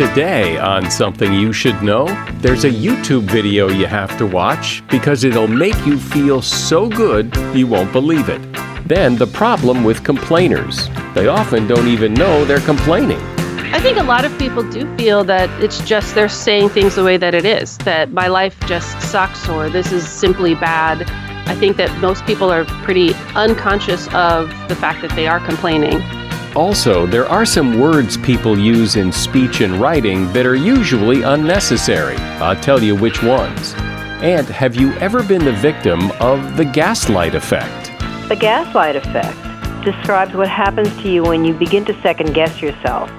Today, on Something You Should Know, there's a YouTube video you have to watch because it'll make you feel so good you won't believe it. Then, the problem with complainers. They often don't even know they're complaining. I think a lot of people do feel that it's just they're saying things the way that it is, that my life just sucks or this is simply bad. I think that most people are pretty unconscious of the fact that they are complaining. Also, there are some words people use in speech and writing that are usually unnecessary. I'll tell you which ones. And have you ever been the victim of the gaslight effect? The gaslight effect describes what happens to you when you begin to second guess yourself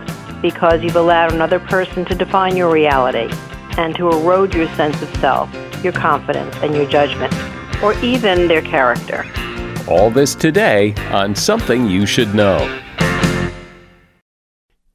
because you've allowed another person to define your reality and to erode your sense of self, your confidence, and your judgment, or even their character. All this today on Something You Should Know.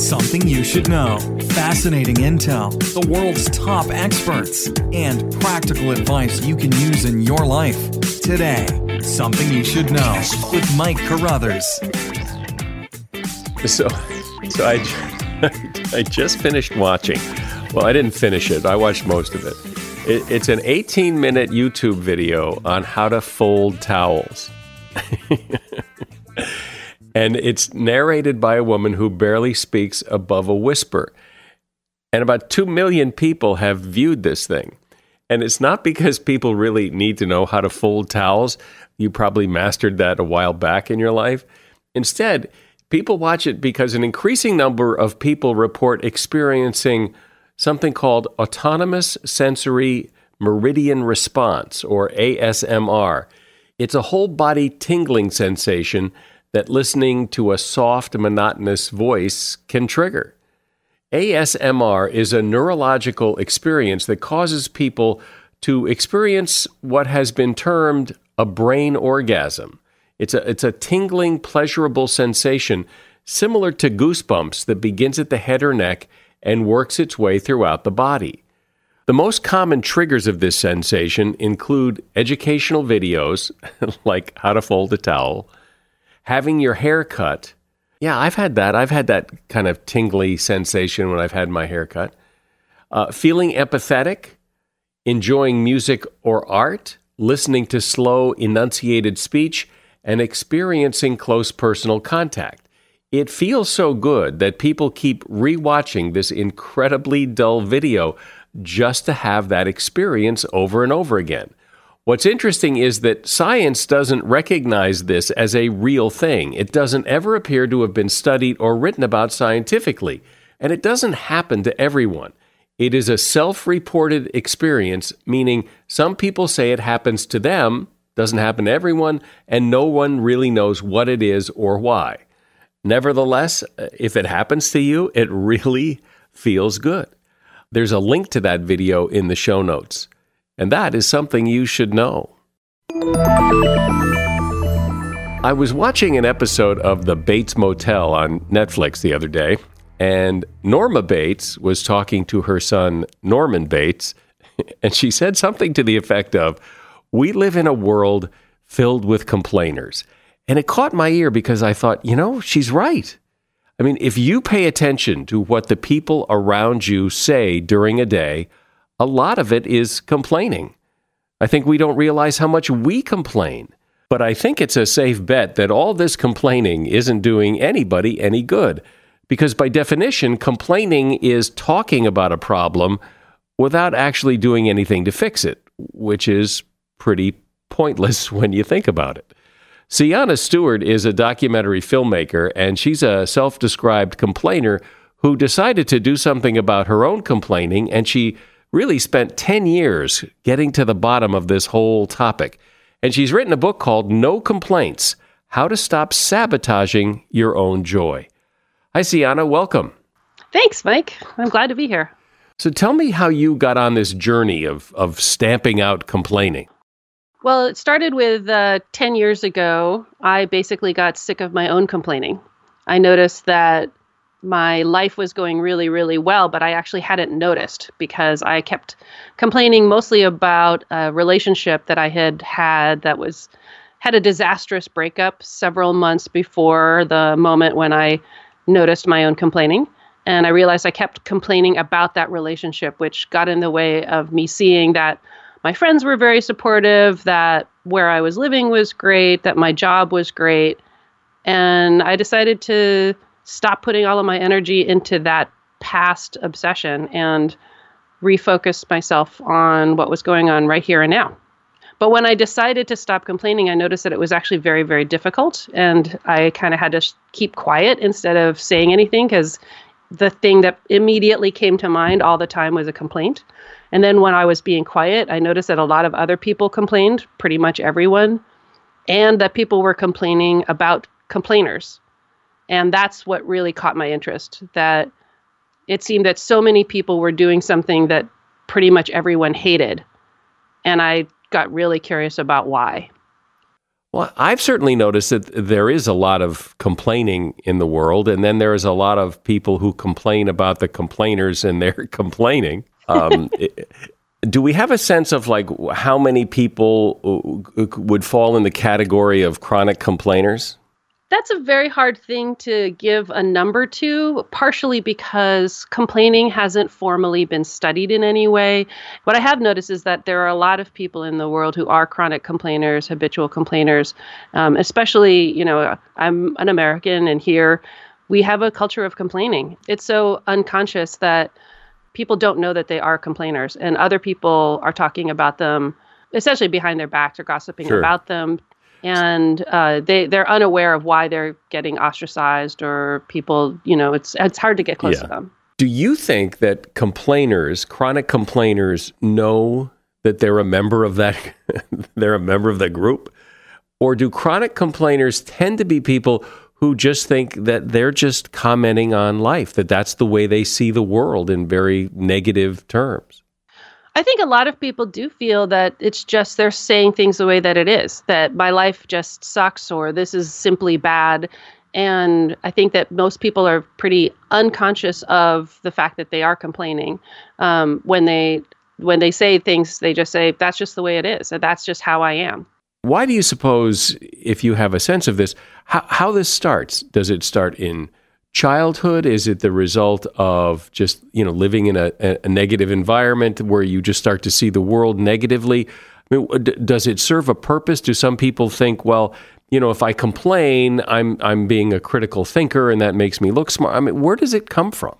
Something you should know. Fascinating intel, the world's top experts, and practical advice you can use in your life. Today, Something You Should Know with Mike Carruthers. So, so I, I just finished watching. Well, I didn't finish it. I watched most of it. it it's an 18 minute YouTube video on how to fold towels. and it's narrated by a woman who barely speaks above a whisper. And about 2 million people have viewed this thing. And it's not because people really need to know how to fold towels. You probably mastered that a while back in your life. Instead, people watch it because an increasing number of people report experiencing something called autonomous sensory meridian response, or ASMR. It's a whole body tingling sensation that listening to a soft, monotonous voice can trigger. ASMR is a neurological experience that causes people to experience what has been termed a brain orgasm. It's a, it's a tingling, pleasurable sensation similar to goosebumps that begins at the head or neck and works its way throughout the body. The most common triggers of this sensation include educational videos, like how to fold a towel, having your hair cut, Yeah, I've had that. I've had that kind of tingly sensation when I've had my hair cut. Uh, feeling empathetic, enjoying music or art, listening to slow, enunciated speech, and experiencing close personal contact. It feels so good that people keep rewatching this incredibly dull video just to have that experience over and over again. What's interesting is that science doesn't recognize this as a real thing. It doesn't ever appear to have been studied or written about scientifically, and it doesn't happen to everyone. It is a self reported experience, meaning some people say it happens to them, doesn't happen to everyone, and no one really knows what it is or why. Nevertheless, uh, if it happens to you, it really feels good. There's a link to that video in the show notes. And that is something you should know. I was watching an episode of The Bates Motel on Netflix the other day, and Norma Bates was talking to her son, Norman Bates, and she said something to the effect of, We live in a world filled with complainers. And it caught my ear because I thought, you know, she's right. I mean, if you pay attention to what the people around you say during a day, a lot of it is complaining. I think we don't realize how much we complain. But I think it's a safe bet that all this complaining isn't doing anybody any good. Because by definition, complaining is talking about a problem without actually doing anything to fix it, which is pretty pointless when you think about it. Sienna Stewart is a documentary filmmaker, and she's a self described complainer who decided to do something about her own complaining, and she really spent 10 years getting to the bottom of this whole topic. And she's written a book called No Complaints How to Stop Sabotaging Your Own Joy. Hi, Sienna. Welcome. Thanks, Mike. I'm glad to be here. So tell me how you got on this journey of, of stamping out complaining. Well, it started with uh, 10 years ago. I basically got sick of my own complaining. I noticed that my life was going really, really well, but I actually hadn't noticed because I kept complaining mostly about a relationship that I had had that was had a disastrous breakup several months before the moment when I noticed my own complaining. And I realized I kept complaining about that relationship, which got in the way of me seeing that my friends were very supportive, that where I was living was great, that my job was great. And I decided to stop putting all of my energy into that past obsession and refocus myself on what was going on right here and now. But when I decided to stop complaining, I noticed that it was actually very, very difficult. And I kind of had to sh- keep quiet instead of saying anything because the thing that immediately came to mind all the time was a complaint. And then when I was being quiet, I noticed that a lot of other people complained, pretty much everyone, and that people were complaining about complainers. And that's what really caught my interest that it seemed that so many people were doing something that pretty much everyone hated. And I got really curious about why. Well, I've certainly noticed that there is a lot of complaining in the world, and then there is a lot of people who complain about the complainers and they're complaining. Um, do we have a sense of like how many people uh, would fall in the category of chronic complainers? That's a very hard thing to give a number to, partially because complaining hasn't formally been studied in any way. What I have noticed is that there are a lot of people in the world who are chronic complainers, habitual complainers, um, especially, you know, I'm an American and here we have a culture of complaining. It's so unconscious that people don't know that they are complainers and other people are talking about them essentially behind their backs or gossiping sure. about them and uh, they they're unaware of why they're getting ostracized or people you know it's it's hard to get close yeah. to them do you think that complainers chronic complainers know that they're a member of that they're a member of that group or do chronic complainers tend to be people who just think that they're just commenting on life, that that's the way they see the world in very negative terms. I think a lot of people do feel that it's just they're saying things the way that it is, that my life just sucks or this is simply bad. And I think that most people are pretty unconscious of the fact that they are complaining um, when they when they say things. They just say that's just the way it is. That's just how I am. Why do you suppose, if you have a sense of this, how, how this starts. Does it start in childhood? Is it the result of just you know living in a, a negative environment where you just start to see the world negatively? I mean, does it serve a purpose? Do some people think, well, you know, if I complain, I'm I'm being a critical thinker, and that makes me look smart? I mean, where does it come from?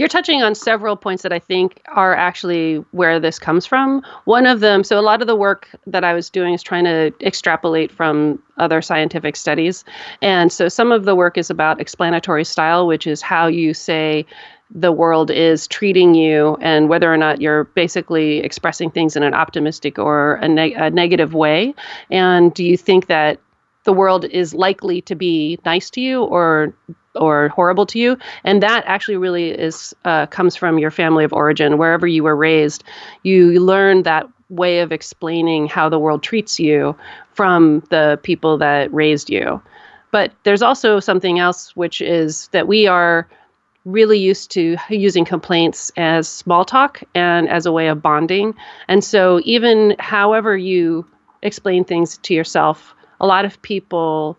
You're touching on several points that I think are actually where this comes from. One of them, so a lot of the work that I was doing is trying to extrapolate from other scientific studies. And so some of the work is about explanatory style, which is how you say the world is treating you and whether or not you're basically expressing things in an optimistic or a, a negative way. And do you think that the world is likely to be nice to you or or horrible to you. And that actually really is uh, comes from your family of origin. Wherever you were raised you learn that way of explaining how the world treats you from the people that raised you. But there's also something else which is that we are really used to using complaints as small talk and as a way of bonding. And so even however you explain things to yourself a lot of people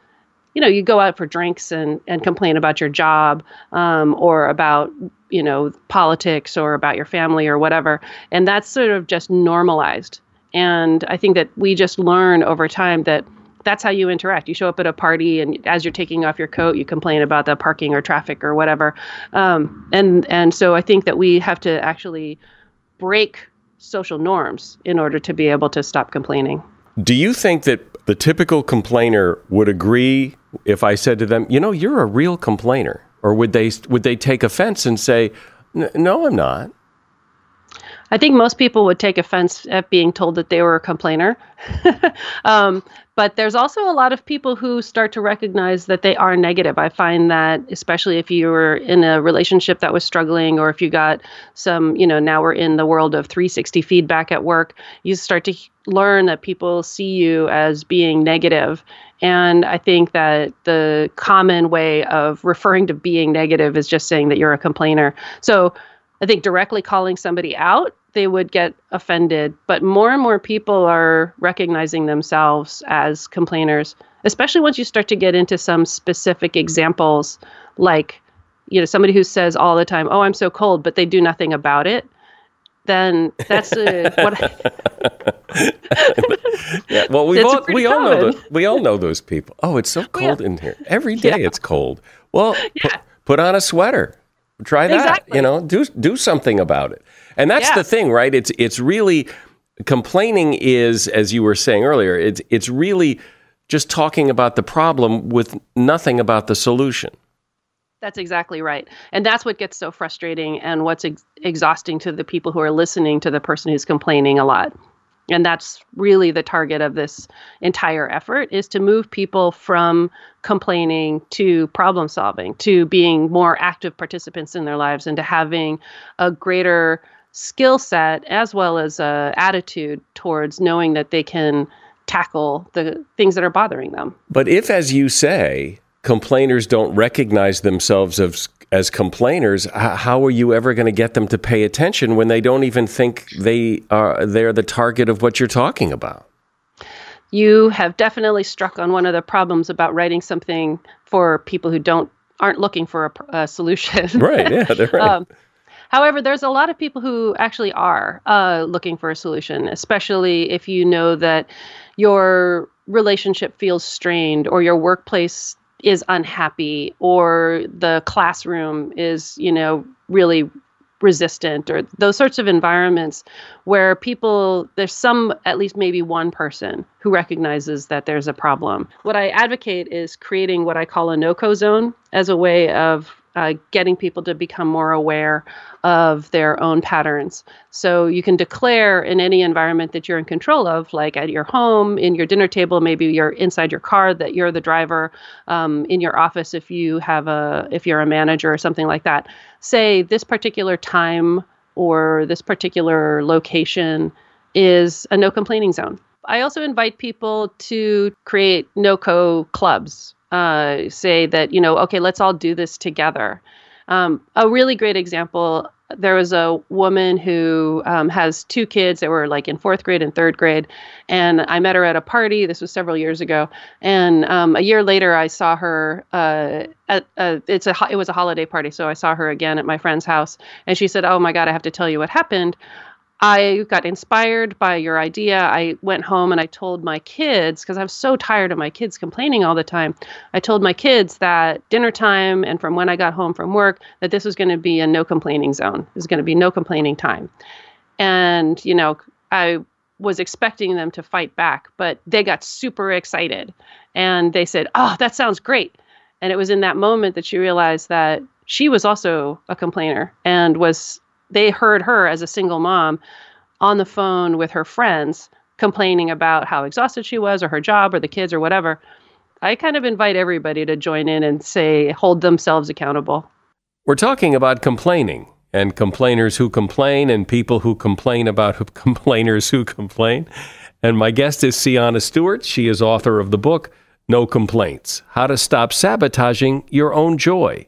you know, you go out for drinks and, and complain about your job um, or about, you know, politics or about your family or whatever. And that's sort of just normalized. And I think that we just learn over time that that's how you interact. You show up at a party, and as you're taking off your coat, you complain about the parking or traffic or whatever. Um, and and so I think that we have to actually break social norms in order to be able to stop complaining. Do you think that the typical complainer would agree if I said to them, "You know, you're a real complainer," or would they would they take offense and say, "No, I'm not"? I think most people would take offense at being told that they were a complainer. um, but there's also a lot of people who start to recognize that they are negative. I find that, especially if you were in a relationship that was struggling, or if you got some, you know, now we're in the world of 360 feedback at work, you start to learn that people see you as being negative. and I think that the common way of referring to being negative is just saying that you're a complainer. So I think directly calling somebody out, they would get offended. But more and more people are recognizing themselves as complainers, especially once you start to get into some specific examples, like, you know, somebody who says all the time, oh, I'm so cold, but they do nothing about it then that's uh, what. I yeah, well, we all we all know those, we all know those people. Oh, it's so cold yeah. in here. Every day yeah. it's cold. Well, yeah. put, put on a sweater. Try that. Exactly. You know, do do something about it. And that's the thing, right? It's it's really complaining is, as you were saying earlier, it's it's really just talking about the problem with nothing about the solution. That's exactly right. And that's what gets so frustrating and what's ex- exhausting to the people who are listening to the person who's complaining a lot. And that's really the target of this entire effort is to move people from complaining to problem solving, to being more active participants in their lives and to having a greater skill set as well as a attitude towards knowing that they can tackle the things that are bothering them. But if as you say, complainers don't recognize themselves as as complainers, how are you ever going to get them to pay attention when they don't even think they are they're the target of what you're talking about? You have definitely struck on one of the problems about writing something for people who don't aren't looking for a, a solution. right. Yeah, they're right. um, However, there's a lot of people who actually are uh, looking for a solution, especially if you know that your relationship feels strained or your workplace is unhappy or the classroom is you know really resistant or those sorts of environments where people there's some at least maybe one person who recognizes that there's a problem. What i advocate is creating what i call a no-co zone as a way of uh, getting people to become more aware of their own patterns. So you can declare in any environment that you're in control of, like at your home, in your dinner table, maybe you're inside your car that you're the driver, um, in your office if you have a if you're a manager or something like that. Say this particular time or this particular location is a no complaining zone. I also invite people to create no co clubs uh, say that you know okay let's all do this together um, a really great example there was a woman who um, has two kids that were like in fourth grade and third grade, and I met her at a party. This was several years ago, and um, a year later, I saw her uh, at a, it's a it was a holiday party, so I saw her again at my friend's house, and she said, "Oh my God, I have to tell you what happened." I got inspired by your idea. I went home and I told my kids, because I was so tired of my kids complaining all the time. I told my kids that dinner time and from when I got home from work, that this was going to be a no complaining zone. It was going to be no complaining time. And, you know, I was expecting them to fight back, but they got super excited and they said, Oh, that sounds great. And it was in that moment that she realized that she was also a complainer and was they heard her as a single mom on the phone with her friends complaining about how exhausted she was or her job or the kids or whatever. I kind of invite everybody to join in and say, hold themselves accountable. We're talking about complaining and complainers who complain and people who complain about complainers who complain. And my guest is Sienna Stewart. She is author of the book, No Complaints How to Stop Sabotaging Your Own Joy.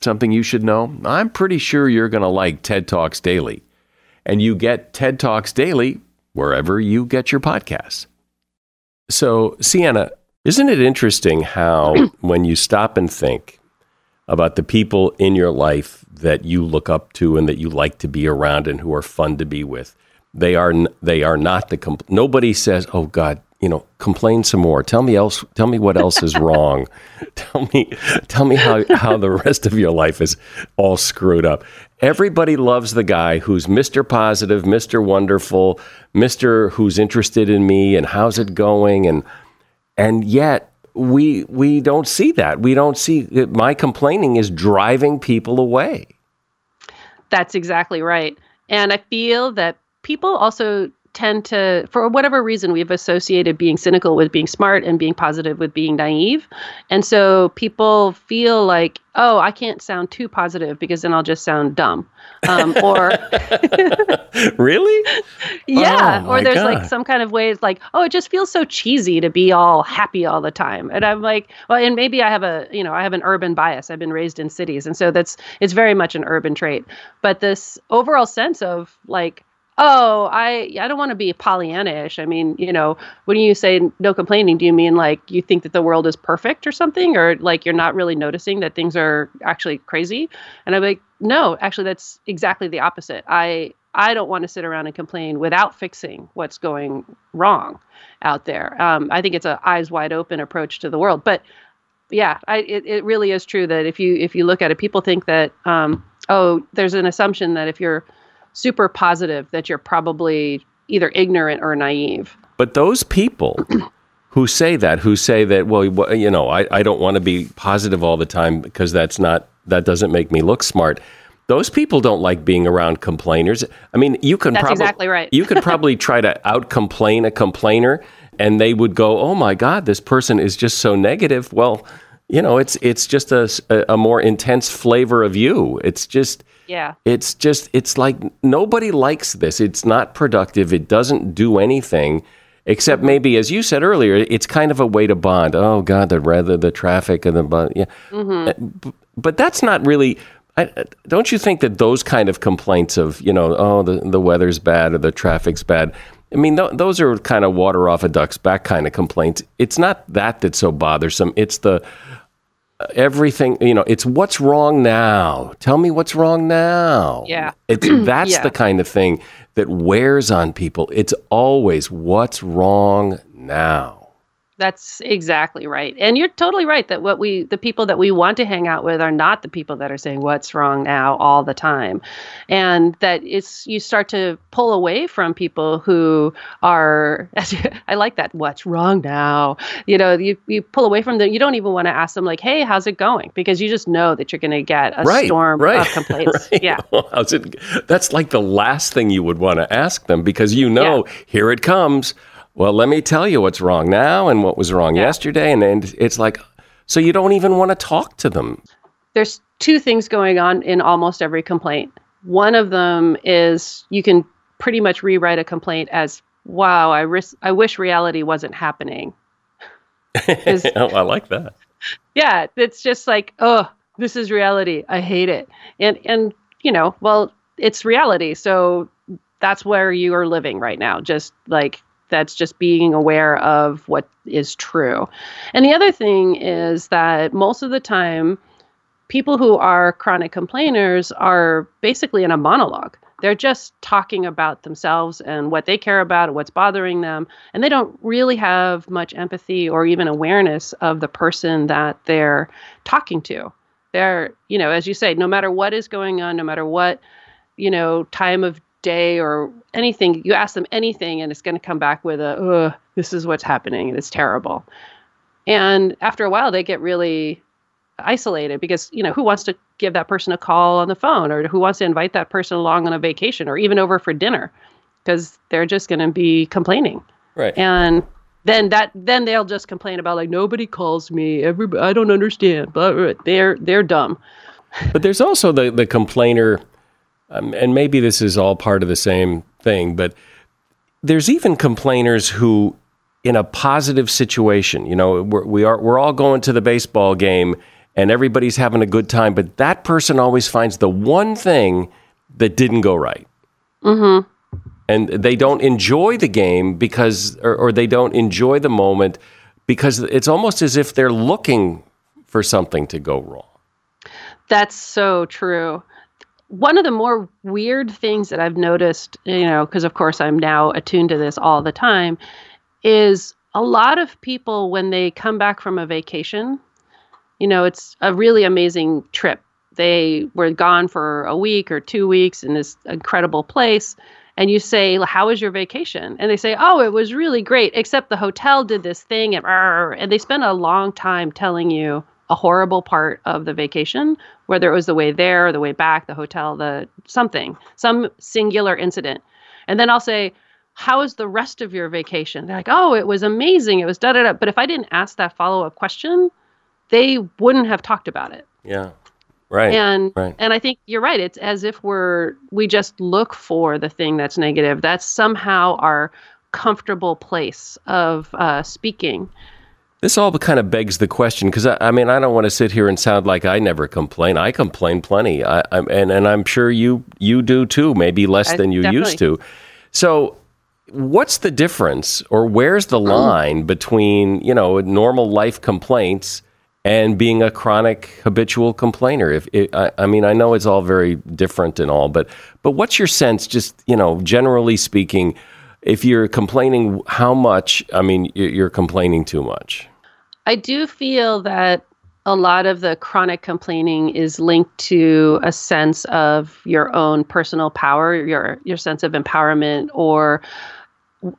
something you should know? I'm pretty sure you're going to like TED Talks Daily. And you get TED Talks Daily wherever you get your podcasts. So, Sienna, isn't it interesting how when you stop and think about the people in your life that you look up to and that you like to be around and who are fun to be with, they are they are not the compl- nobody says, "Oh God, you know, complain some more. Tell me else. Tell me what else is wrong. tell me, tell me how how the rest of your life is all screwed up. Everybody loves the guy who's Mr. Positive, Mr. Wonderful, Mr. Who's interested in me and how's it going, and and yet we we don't see that. We don't see that my complaining is driving people away. That's exactly right, and I feel that people also tend to, for whatever reason, we've associated being cynical with being smart and being positive with being naive. And so people feel like, oh, I can't sound too positive because then I'll just sound dumb. Um, or really? Yeah. Oh, or there's God. like some kind of ways like, oh, it just feels so cheesy to be all happy all the time. And I'm like, well, and maybe I have a, you know, I have an urban bias. I've been raised in cities. And so that's, it's very much an urban trait. But this overall sense of like, oh, I I don't want to be Pollyannish. I mean, you know, when you say no complaining, do you mean like you think that the world is perfect or something, or like you're not really noticing that things are actually crazy? And I'm like, no, actually, that's exactly the opposite. I I don't want to sit around and complain without fixing what's going wrong out there. Um, I think it's a eyes wide open approach to the world, but yeah, I, it, it really is true that if you if you look at it, people think that um, oh, there's an assumption that if you're super positive that you're probably either ignorant or naive. But those people who say that, who say that, well, you know, I, I don't want to be positive all the time because that's not, that doesn't make me look smart. Those people don't like being around complainers. I mean, you can probably exactly right. you could probably try to out complain a complainer, and they would go, "Oh my God, this person is just so negative." Well, you know, it's it's just a, a more intense flavor of you. It's just yeah. It's just, it's like nobody likes this. It's not productive. It doesn't do anything except mm-hmm. maybe, as you said earlier, it's kind of a way to bond. Oh, God, the rather the traffic, and the, yeah. Mm-hmm. Uh, but that's not really, I, uh, don't you think that those kind of complaints of, you know, oh, the, the weather's bad or the traffic's bad, I mean, th- those are kind of water off a duck's back kind of complaints. It's not that that's so bothersome. It's the, everything you know it's what's wrong now tell me what's wrong now yeah it's that's yeah. the kind of thing that wears on people. It's always what's wrong now. That's exactly right. And you're totally right that what we the people that we want to hang out with are not the people that are saying what's wrong now all the time. And that it's you start to pull away from people who are I like that what's wrong now. You know, you you pull away from them. You don't even want to ask them like, "Hey, how's it going?" because you just know that you're going to get a right, storm right, of complaints. right. Yeah. Well, how's it That's like the last thing you would want to ask them because you know, Yeah. here it comes. Well, let me tell you what's wrong now and what was wrong Yeah. yesterday and then it's like so you don't even want to talk to them. there's two things going on in almost every complaint. One of them is you can pretty much rewrite a complaint as, "Wow, I ris- I wish reality wasn't happening." Oh, I like that. yeah, it's just like, "Oh, this is reality. I hate it." And and you know, well, it's reality. So that's where you are living right now. Just like that's just being aware of what is true. And the other thing is that most of the time people who are chronic complainers are basically in a monologue. They're just talking about themselves and what they care about and what's bothering them. And they don't really have much empathy or even awareness of the person that they're talking to. They're, you know, as you say, no matter what is going on, no matter what, you know, time of day or anything, you ask them anything and it's going to come back with a, Ugh, this is what's happening. And it's terrible. And after a while, they get really isolated because you know who wants to give that person a call on the phone or who wants to invite that person along on a vacation or even over for dinner? Because they're just going to be complaining. Right. and then that then they'll just complain about like nobody calls me. Everybody i don't understand. But they're they're dumb. But there's also the the complainer, um, and maybe this is all part of the same thing. But there's even complainers who, in a positive situation, you know, we're, we are we're all going to the baseball game and everybody's having a good time, but that person always finds the one thing that didn't go right. Mm-hmm. And they don't enjoy the game because, or, or they don't enjoy the moment because it's almost as if they're looking for something to go wrong. That's so true. One of the more weird things that I've noticed, you know, because of course I'm now attuned to this all the time, is a lot of people when they come back from a vacation, you know, it's a really amazing trip. They were gone for a week or two weeks in this incredible place. And you say, How was your vacation? And they say, Oh, it was really great, except the hotel did this thing. And, and they spend a long time telling you a horrible part of the vacation, whether it was the way there, the way back, the hotel, the something, some singular incident. And then I'll say, How was the rest of your vacation? They're like, Oh, it was amazing. It was da da da. But if I didn't ask that follow up question, they wouldn't have talked about it Yeah. Right. and right. and i think you're right it's as if we're we just look for the thing that's negative that's somehow our comfortable place of uh, speaking This all kind of begs the question because I, I mean I don't want to sit here and sound like I never complain. I complain plenty, I, I'm, and and I'm sure you you do too. Maybe less I- than you used to. So, what's the difference, or where's the mm. line between you know normal life complaints and being a chronic habitual complainer? If it, I, I mean I know it's all very different and all, but but what's your sense, just you know generally speaking? If you're complaining, how much? I mean, you're complaining too much. I do feel that a lot of the chronic complaining is linked to a sense of your own personal power, your your sense of empowerment or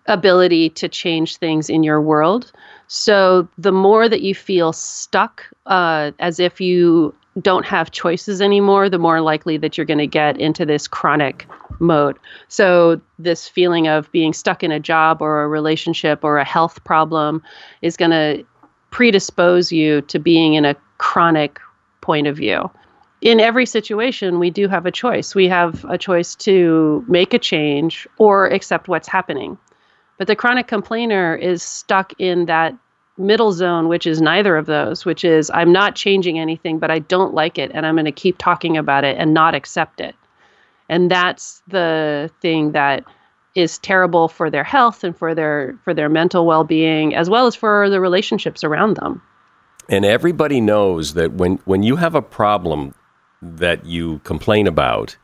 ability to change things in your world. So the more that you feel stuck, uh, as if you don't have choices anymore, the more likely that you're going to get into this chronic mode. So this feeling of being stuck in a job or a relationship or a health problem is going to predispose you to being in a chronic point of view. In every situation, we do have a choice. We have a choice to make a change or accept what's happening. But the chronic complainer is stuck in that middle zone, which is neither of those, which is I'm not changing anything, but I don't like it and I'm going to keep talking about it and not accept it. And that's the thing that is terrible for their health and for their for their mental well-being as well as for the relationships around them. And everybody knows that when, when you have a problem that you complain about,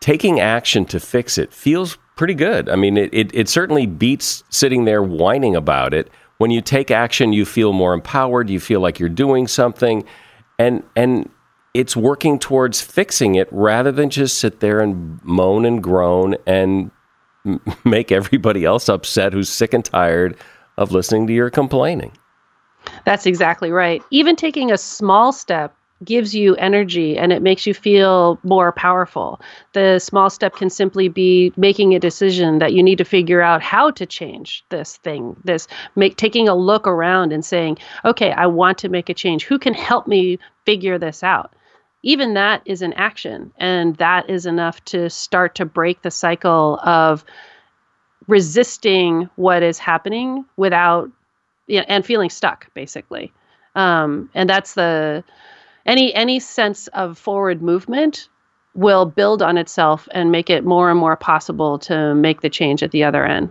taking action to fix it feels pretty good. I mean, it, it, it certainly beats sitting there whining about it. When you take action, you feel more empowered. You feel like you're doing something, and and it's working towards fixing it rather than just sit there and moan and groan and make everybody else upset who's sick and tired of listening to your complaining. That's exactly right. Even taking a small step gives you energy and it makes you feel more powerful. The small step can simply be making a decision that you need to figure out how to change this thing. This make taking a look around and saying, "Okay, I want to make a change. Who can help me figure this out?" Even that is an action and that is enough to start to break the cycle of resisting what is happening without you know, and feeling stuck basically. Um, and that's the any any sense of forward movement will build on itself and make it more and more possible to make the change at the other end.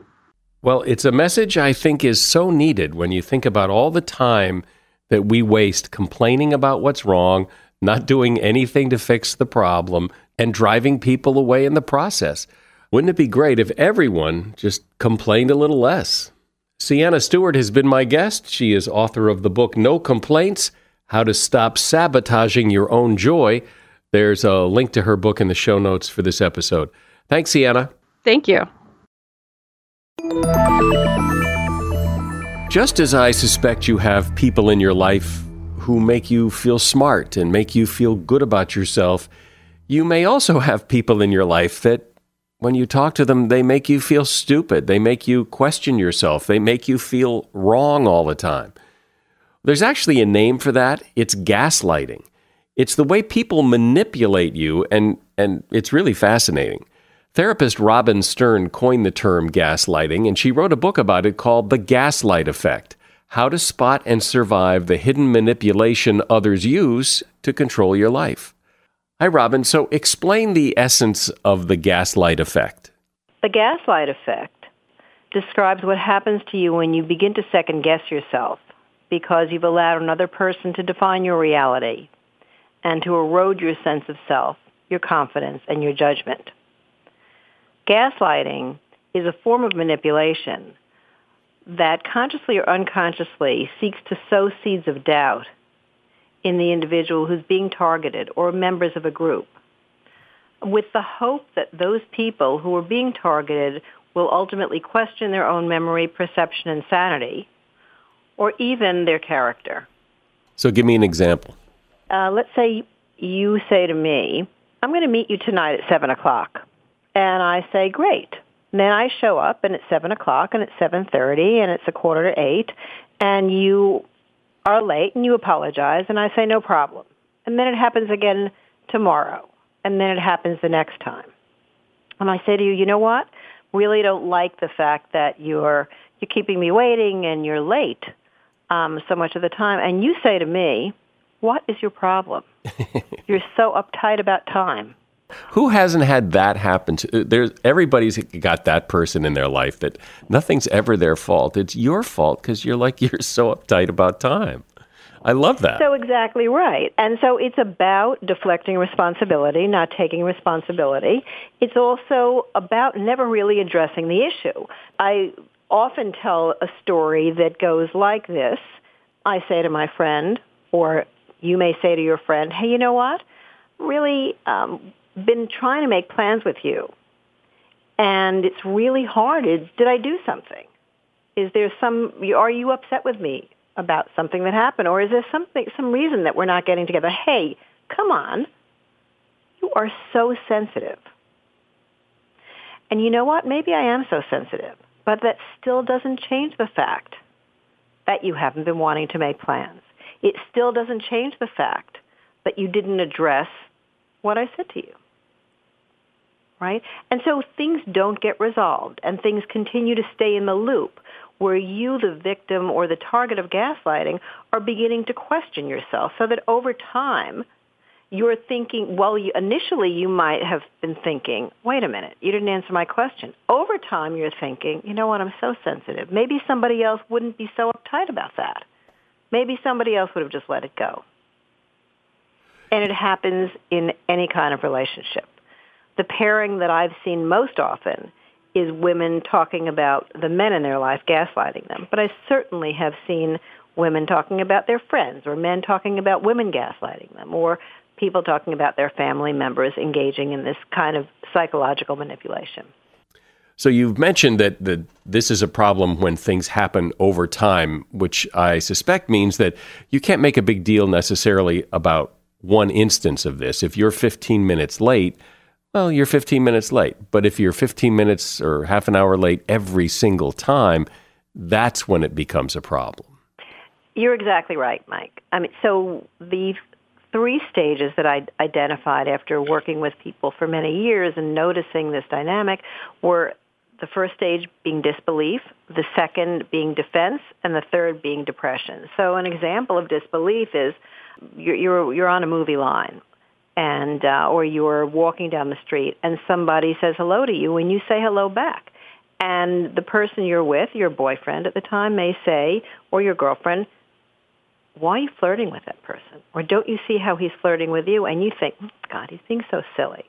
Well, it's a message I think is so needed when you think about all the time that we waste complaining about what's wrong, not doing anything to fix the problem, and driving people away in the process. Wouldn't it be great if everyone just complained a little less? Sienna Stewart has been my guest. She is author of the book No Complaints how to Stop Sabotaging Your Own Joy. There's a link to her book in the show notes for this episode. Thanks, Sienna. Thank you. Just as I suspect you have people in your life who make you feel smart and make you feel good about yourself, you may also have people in your life that when you talk to them, they make you feel stupid. They make you question yourself. They make you feel wrong all the time. There's actually a name for that. It's gaslighting. It's the way people manipulate you, and, and it's really fascinating. Therapist Robin Stern coined the term gaslighting, and she wrote a book about it called The Gaslight Effect How to Spot and Survive the Hidden Manipulation Others Use to Control Your Life. Hi, Robin. So explain the essence of the gaslight effect. The gaslight effect describes what happens to you when you begin to second guess yourself because you've allowed another person to define your reality and to erode your sense of self, your confidence, and your judgment. Gaslighting is a form of manipulation that consciously or unconsciously seeks to sow seeds of doubt in the individual who's being targeted or members of a group with the hope that those people who are being targeted will ultimately question their own memory, perception, and sanity or even their character. So give me an example. Uh, let's say you say to me, I'm going to meet you tonight at 7 o'clock. And I say, great. And then I show up and it's 7 o'clock and it's 7.30 and it's a quarter to 8 and you are late and you apologize and I say, no problem. And then it happens again tomorrow. And then it happens the next time. And I say to you, you know what? Really don't like the fact that you're, you're keeping me waiting and you're late um, so much of the time. And you say to me, what is your problem? You're so uptight about time. Who hasn't had that happen to there's everybody's got that person in their life that nothing's ever their fault. It's your fault because you're like you're so uptight about time. I love that. So exactly right. And so it's about deflecting responsibility, not taking responsibility. It's also about never really addressing the issue. I often tell a story that goes like this. I say to my friend, or you may say to your friend, hey, you know what? Really um, been trying to make plans with you. And it's really hard. Did I do something? Is there some, are you upset with me about something that happened? Or is there something, some reason that we're not getting together? Hey, come on. You are so sensitive. And you know what? Maybe I am so sensitive. But that still doesn't change the fact that you haven't been wanting to make plans. It still doesn't change the fact that you didn't address what I said to you. Right? And so things don't get resolved and things continue to stay in the loop where you, the victim or the target of gaslighting, are beginning to question yourself so that over time, you're thinking, well, you, initially you might have been thinking, wait a minute, you didn't answer my question. Over time, you're thinking, you know what, I'm so sensitive. Maybe somebody else wouldn't be so uptight about that. Maybe somebody else would have just let it go. And it happens in any kind of relationship. The pairing that I've seen most often is women talking about the men in their life gaslighting them. But I certainly have seen women talking about their friends or men talking about women gaslighting them or people talking about their family members engaging in this kind of psychological manipulation. So you've mentioned that the, this is a problem when things happen over time, which I suspect means that you can't make a big deal necessarily about one instance of this. If you're 15 minutes late, well, you're 15 minutes late. But if you're 15 minutes or half an hour late every single time, that's when it becomes a problem. You're exactly right, Mike. I mean, so the three stages that I identified after working with people for many years and noticing this dynamic were the first stage being disbelief, the second being defense, and the third being depression. So an example of disbelief is you're you're, you're on a movie line, and uh, or you're walking down the street, and somebody says hello to you, and you say hello back, and the person you're with, your boyfriend at the time, may say, or your girlfriend, why are you flirting with that person? Or don't you see how he's flirting with you? And you think, hmm, God, he's being so silly.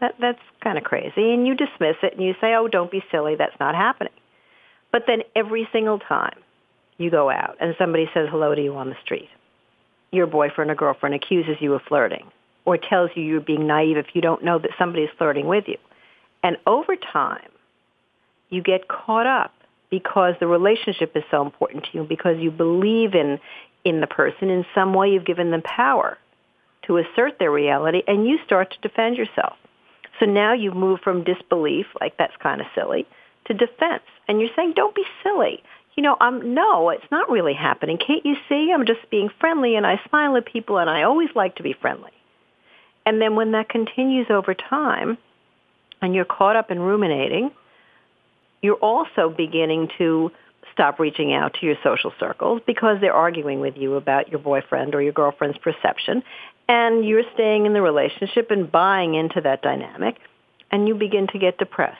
That that's kind of crazy, and you dismiss it and you say, "Oh, don't be silly. That's not happening." But then every single time you go out and somebody says hello to you on the street, your boyfriend or girlfriend accuses you of flirting or tells you you're being naive if you don't know that somebody is flirting with you. And over time, you get caught up because the relationship is so important to you, because you believe in, in the person. In some way, you've given them power to assert their reality, and you start to defend yourself. So now you've moved from disbelief, like that's kind of silly, to defense. And you're saying, don't be silly. You know, I'm, no, it's not really happening. Can't you see? I'm just being friendly and I smile at people and I always like to be friendly. And then when that continues over time and you're caught up in ruminating, you're also beginning to stop reaching out to your social circles because they're arguing with you about your boyfriend or your girlfriend's perception and you're staying in the relationship and buying into that dynamic, and you begin to get depressed.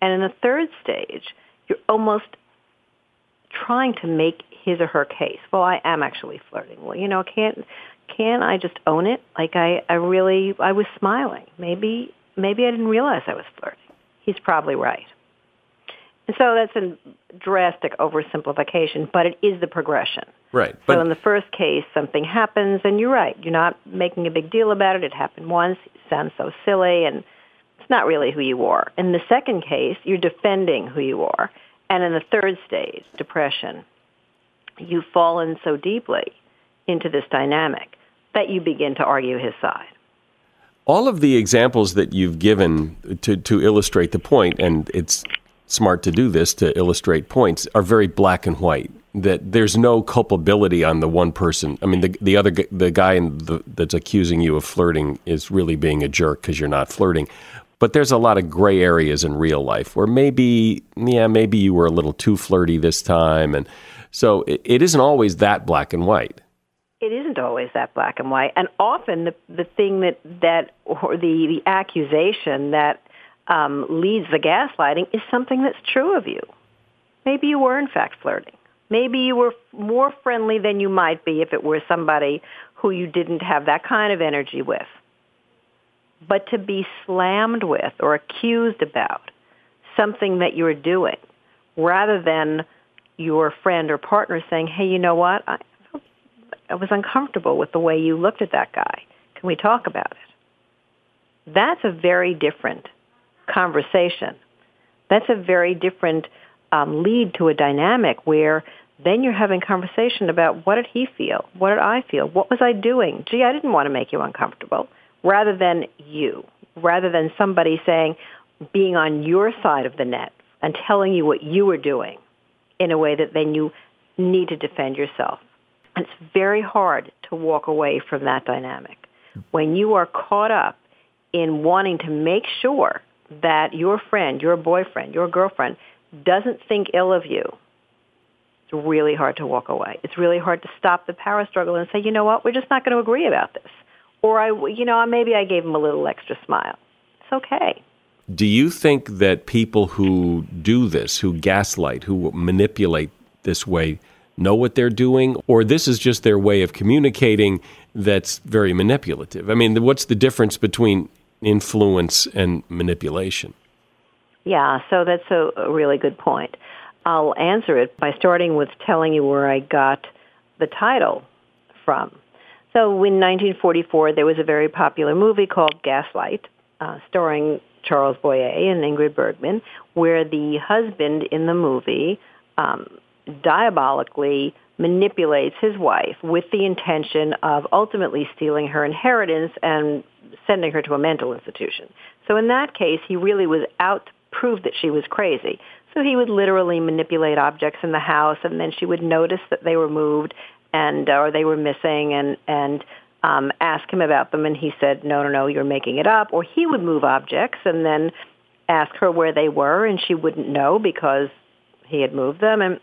And in the third stage, you're almost trying to make his or her case. Well, I am actually flirting. Well, you know, can't can I just own it? Like I, I really, I was smiling. Maybe, maybe I didn't realize I was flirting. He's probably right. And so that's a drastic oversimplification, but it is the progression. Right. But so in the first case, something happens, and you're right. You're not making a big deal about it. It happened once. It sounds so silly, and it's not really who you are. In the second case, you're defending who you are. And in the third stage, depression, you've fallen so deeply into this dynamic that you begin to argue his side. All of the examples that you've given to, to illustrate the point, and it's smart to do this to illustrate points, are very black and white. That there's no culpability on the one person. I mean, the the other the guy the, that's accusing you of flirting is really being a jerk because you're not flirting. But there's a lot of gray areas in real life where maybe, yeah, maybe you were a little too flirty this time, and so it, it isn't always that black and white. It isn't always that black and white, and often the the thing that that or the the accusation that um, leads the gaslighting is something that's true of you. Maybe you were in fact flirting. Maybe you were more friendly than you might be if it were somebody who you didn't have that kind of energy with. But to be slammed with or accused about something that you're doing rather than your friend or partner saying, hey, you know what? I, I was uncomfortable with the way you looked at that guy. Can we talk about it? That's a very different conversation. That's a very different um, lead to a dynamic where then you're having conversation about what did he feel? What did I feel? What was I doing? Gee, I didn't want to make you uncomfortable. Rather than you, rather than somebody saying, being on your side of the net and telling you what you were doing in a way that then you need to defend yourself. And it's very hard to walk away from that dynamic. When you are caught up in wanting to make sure that your friend, your boyfriend, your girlfriend doesn't think ill of you, it's really hard to walk away. It's really hard to stop the power struggle and say, you know what, we're just not going to agree about this. Or I, you know, maybe I gave him a little extra smile. It's okay. Do you think that people who do this, who gaslight, who manipulate this way, know what they're doing, or this is just their way of communicating that's very manipulative? I mean, what's the difference between influence and manipulation. Yeah, so that's a, really good point. I'll answer it by starting with telling you where I got the title from. So in 1944, there was a very popular movie called Gaslight, uh, starring Charles Boyer and Ingrid Bergman, where the husband in the movie um, diabolically manipulates his wife with the intention of ultimately stealing her inheritance and sending her to a mental institution. So in that case, he really was out to prove that she was crazy. So he would literally manipulate objects in the house, and then she would notice that they were moved and or they were missing, and and um, ask him about them, and he said, "No, no, no, you're making it up." Or he would move objects and then ask her where they were, and she wouldn't know because he had moved them, and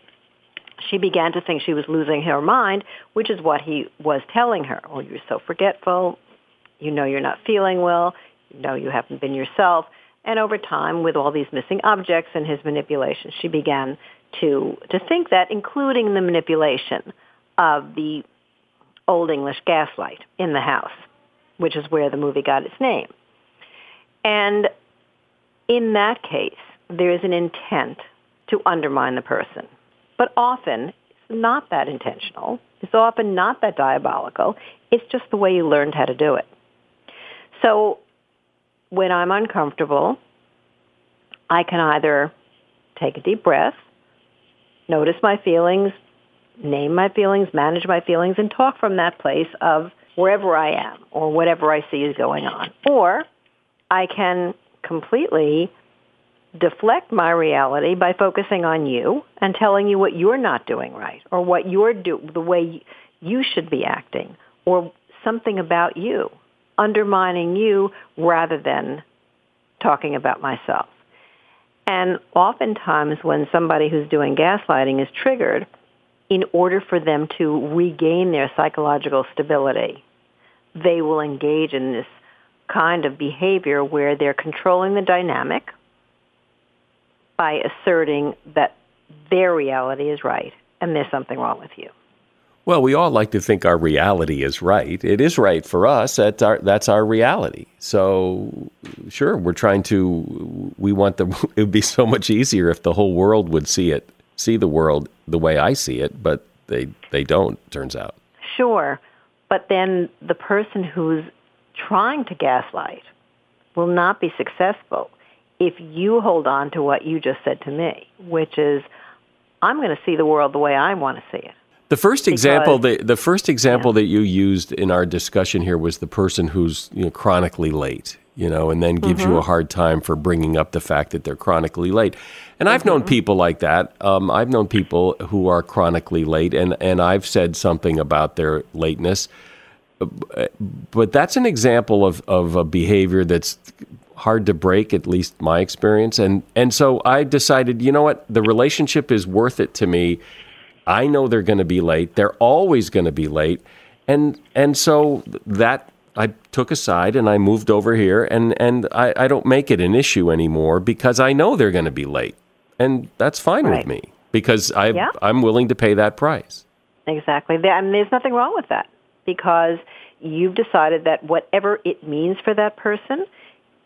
she began to think she was losing her mind, which is what he was telling her. Oh, you're so forgetful. You know you're not feeling well. You know you haven't been yourself. And over time, with all these missing objects and his manipulation, she began to, to think that, including the manipulation of the Old English gaslight in the house, which is where the movie got its name. And in that case, there is an intent to undermine the person. But often, it's not that intentional. It's often not that diabolical. It's just the way you learned how to do it. So when I'm uncomfortable, I can either take a deep breath, notice my feelings, name my feelings, manage my feelings, and talk from that place of wherever I am or whatever I see is going on. Or I can completely deflect my reality by focusing on you and telling you what you're not doing right or what you're do the way you should be acting or something about you undermining you rather than talking about myself. And oftentimes when somebody who's doing gaslighting is triggered, in order for them to regain their psychological stability, they will engage in this kind of behavior where they're controlling the dynamic by asserting that their reality is right and there's something wrong with you. Well, we all like to think our reality is right. It is right for us. That's our that's our reality. So, sure, we're trying to. We want the. It would be so much easier if the whole world would see it, see the world the way I see it, but they they don't. Turns out. Sure, but then the person who's trying to gaslight will not be successful if you hold on to what you just said to me, which is, I'm going to see the world the way I want to see it. The first example, the, the first example yeah. that you used in our discussion here was the person who's you know, chronically late, you know, and then gives mm-hmm. you a hard time for bringing up the fact that they're chronically late. And mm-hmm. I've known mm-hmm. people like that. Um, I've known people who are chronically late, and, and I've said something about their lateness. But that's an example of, of a behavior that's hard to break, at least my experience. And, and so I decided, you know what, the relationship is worth it to me I know they're going to be late. They're always going to be late. And and so that I took aside and I moved over here and and I, I don't make it an issue anymore because I know they're going to be late. And that's fine right. with me because I yeah. I'm willing to pay that price. Exactly. And there's nothing wrong with that because you've decided that whatever it means for that person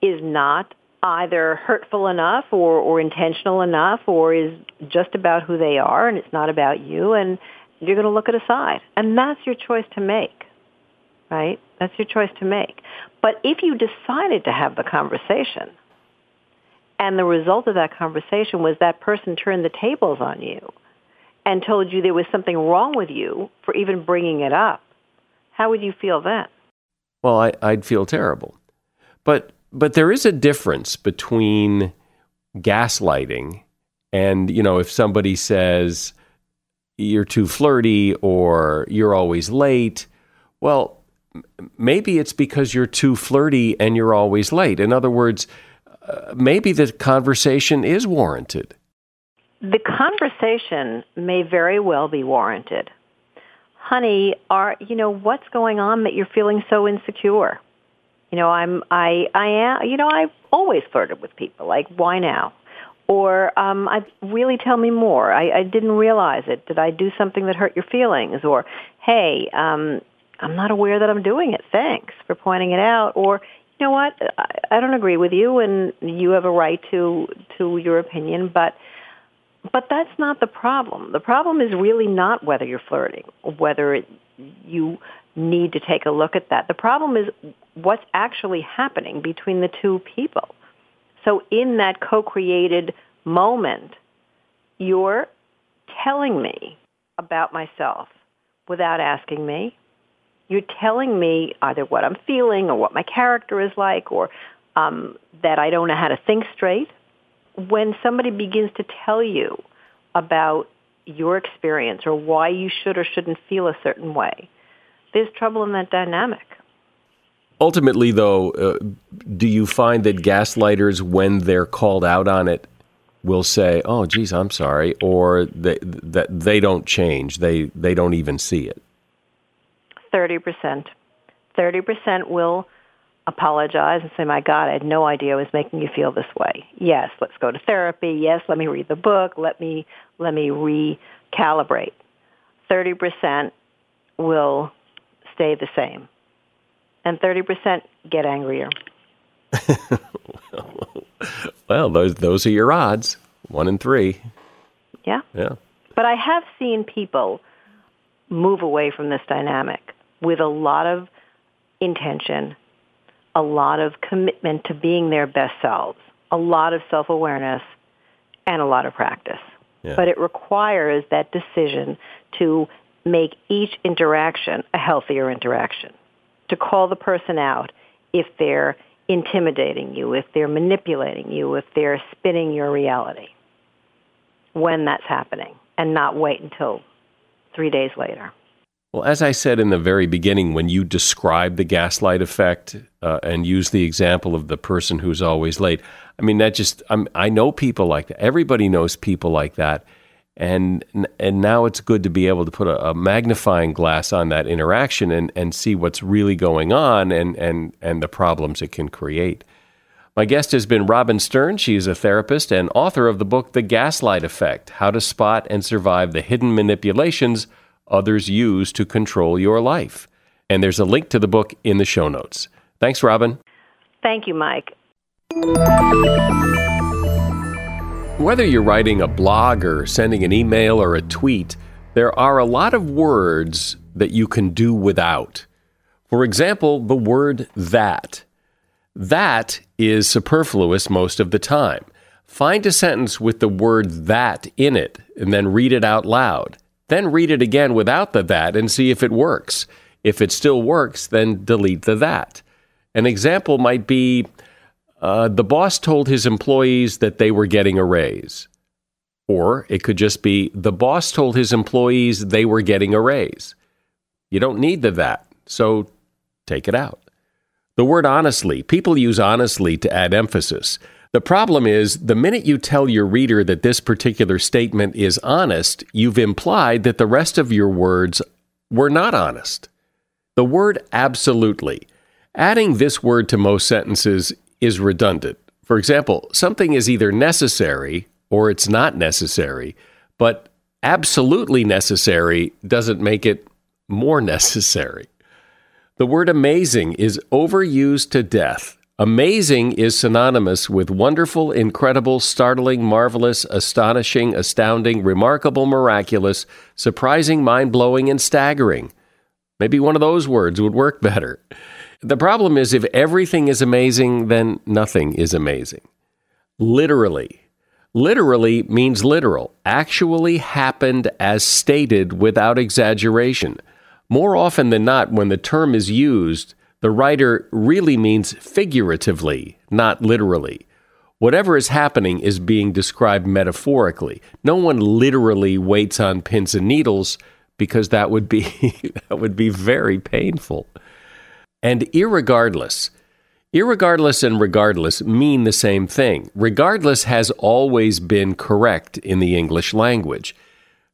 is not either hurtful enough or, or intentional enough or is just about who they are and it's not about you and you're going to look it aside. And that's your choice to make, right? That's your choice to make. But if you decided to have the conversation and the result of that conversation was that person turned the tables on you and told you there was something wrong with you for even bringing it up, how would you feel then? Well, I, I'd feel terrible. But but there is a difference between gaslighting and, you know, if somebody says you're too flirty or you're always late, well, maybe it's because you're too flirty and you're always late. In other words, uh, maybe the conversation is warranted. The conversation may very well be warranted. Honey, are you know what's going on that you're feeling so insecure? You know, I'm I I am you know I've always flirted with people. Like why now? Or um, I really tell me more. I, I didn't realize it. Did I do something that hurt your feelings? Or hey, um, I'm not aware that I'm doing it. Thanks for pointing it out. Or You know what? I, I don't agree with you, and you have a right to to your opinion, but but that's not the problem. The problem is really not whether you're flirting, whether it, you need to take a look at that. The problem is what's actually happening between the two people. So in that co-created moment, you're telling me about myself without asking me. You're telling me either what I'm feeling or what my character is like or um, that I don't know how to think straight. When somebody begins to tell you about your experience or why you should or shouldn't feel a certain way, there's trouble in that dynamic. Ultimately, though, uh, do you find that gaslighters, when they're called out on it, will say, "Oh, geez, I'm sorry," or that they, they don't change. They they don't even see it. Thirty percent. Thirty percent will apologize and say, "My God, I had no idea I was making you feel this way." Yes, let's go to therapy. Yes, let me read the book. Let me let me recalibrate. Thirty percent will stay the same, and thirty percent get angrier. well, those those are your odds. One in three. Yeah. Yeah. But I have seen people move away from this dynamic with a lot of intention, a lot of commitment to being their best selves, a lot of self-awareness, and a lot of practice. Yeah. But it requires that decision to make each interaction a healthier interaction, to call the person out if they're intimidating you, if they're manipulating you, if they're spinning your reality when that's happening and not wait until three days later. Well, as I said in the very beginning, when you describe the gaslight effect uh, and use the example of the person who's always late, I mean, that just, I'm, I know people like that. Everybody knows people like that and and now it's good to be able to put a, a, magnifying glass on that interaction and, and see what's really going on and, and and the problems it can create. My guest has been Robin Stern. She is a therapist and author of the book The Gaslight Effect: How to Spot and Survive the Hidden Manipulations Others Use to Control Your Life. And there's a link to the book in the show notes. Thanks, Robin. Thank you, Mike. Whether you're writing a blog or sending an email or a tweet, there are a lot of words that you can do without. For example, the word that. That is superfluous most of the time. Find a sentence with the word that in it and then read it out loud. Then read it again without the that and see if it works. If it still works, then delete the that. An example might be uh, the boss told his employees that they were getting a raise. Or it could just be the boss told his employees they were getting a raise. You don't need the that, so take it out. The word honestly, people use honestly to add emphasis. The problem is, the minute you tell your reader that this particular statement is honest, you've implied that the rest of your words were not honest. The word absolutely. Adding this word to most sentences is redundant. For example, something is either necessary or it's not necessary, but absolutely necessary doesn't make it more necessary. The word amazing is overused to death. Amazing is synonymous with wonderful, incredible, startling, marvelous, astonishing, astounding, remarkable, miraculous, surprising, mind blowing, and staggering. Maybe one of those words would work better. The problem is if everything is amazing, then nothing is amazing. Literally. Literally means literal, actually happened as stated without exaggeration. More often than not, when the term is used, the writer really means figuratively, not literally. Whatever is happening is being described metaphorically. No one literally waits on pins and needles because that would be that would be very painful. And irregardless, irregardless and regardless mean the same thing. Regardless has always been correct in the English language.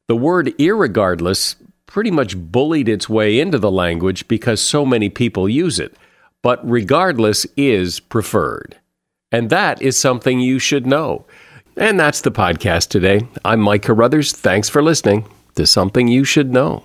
The word irregardless pretty much bullied its way into the language because so many people use it. But regardless is preferred. And that is something you should know. And that's the podcast today. I'm Mike Carruthers. Thanks for listening to Something You Should Know.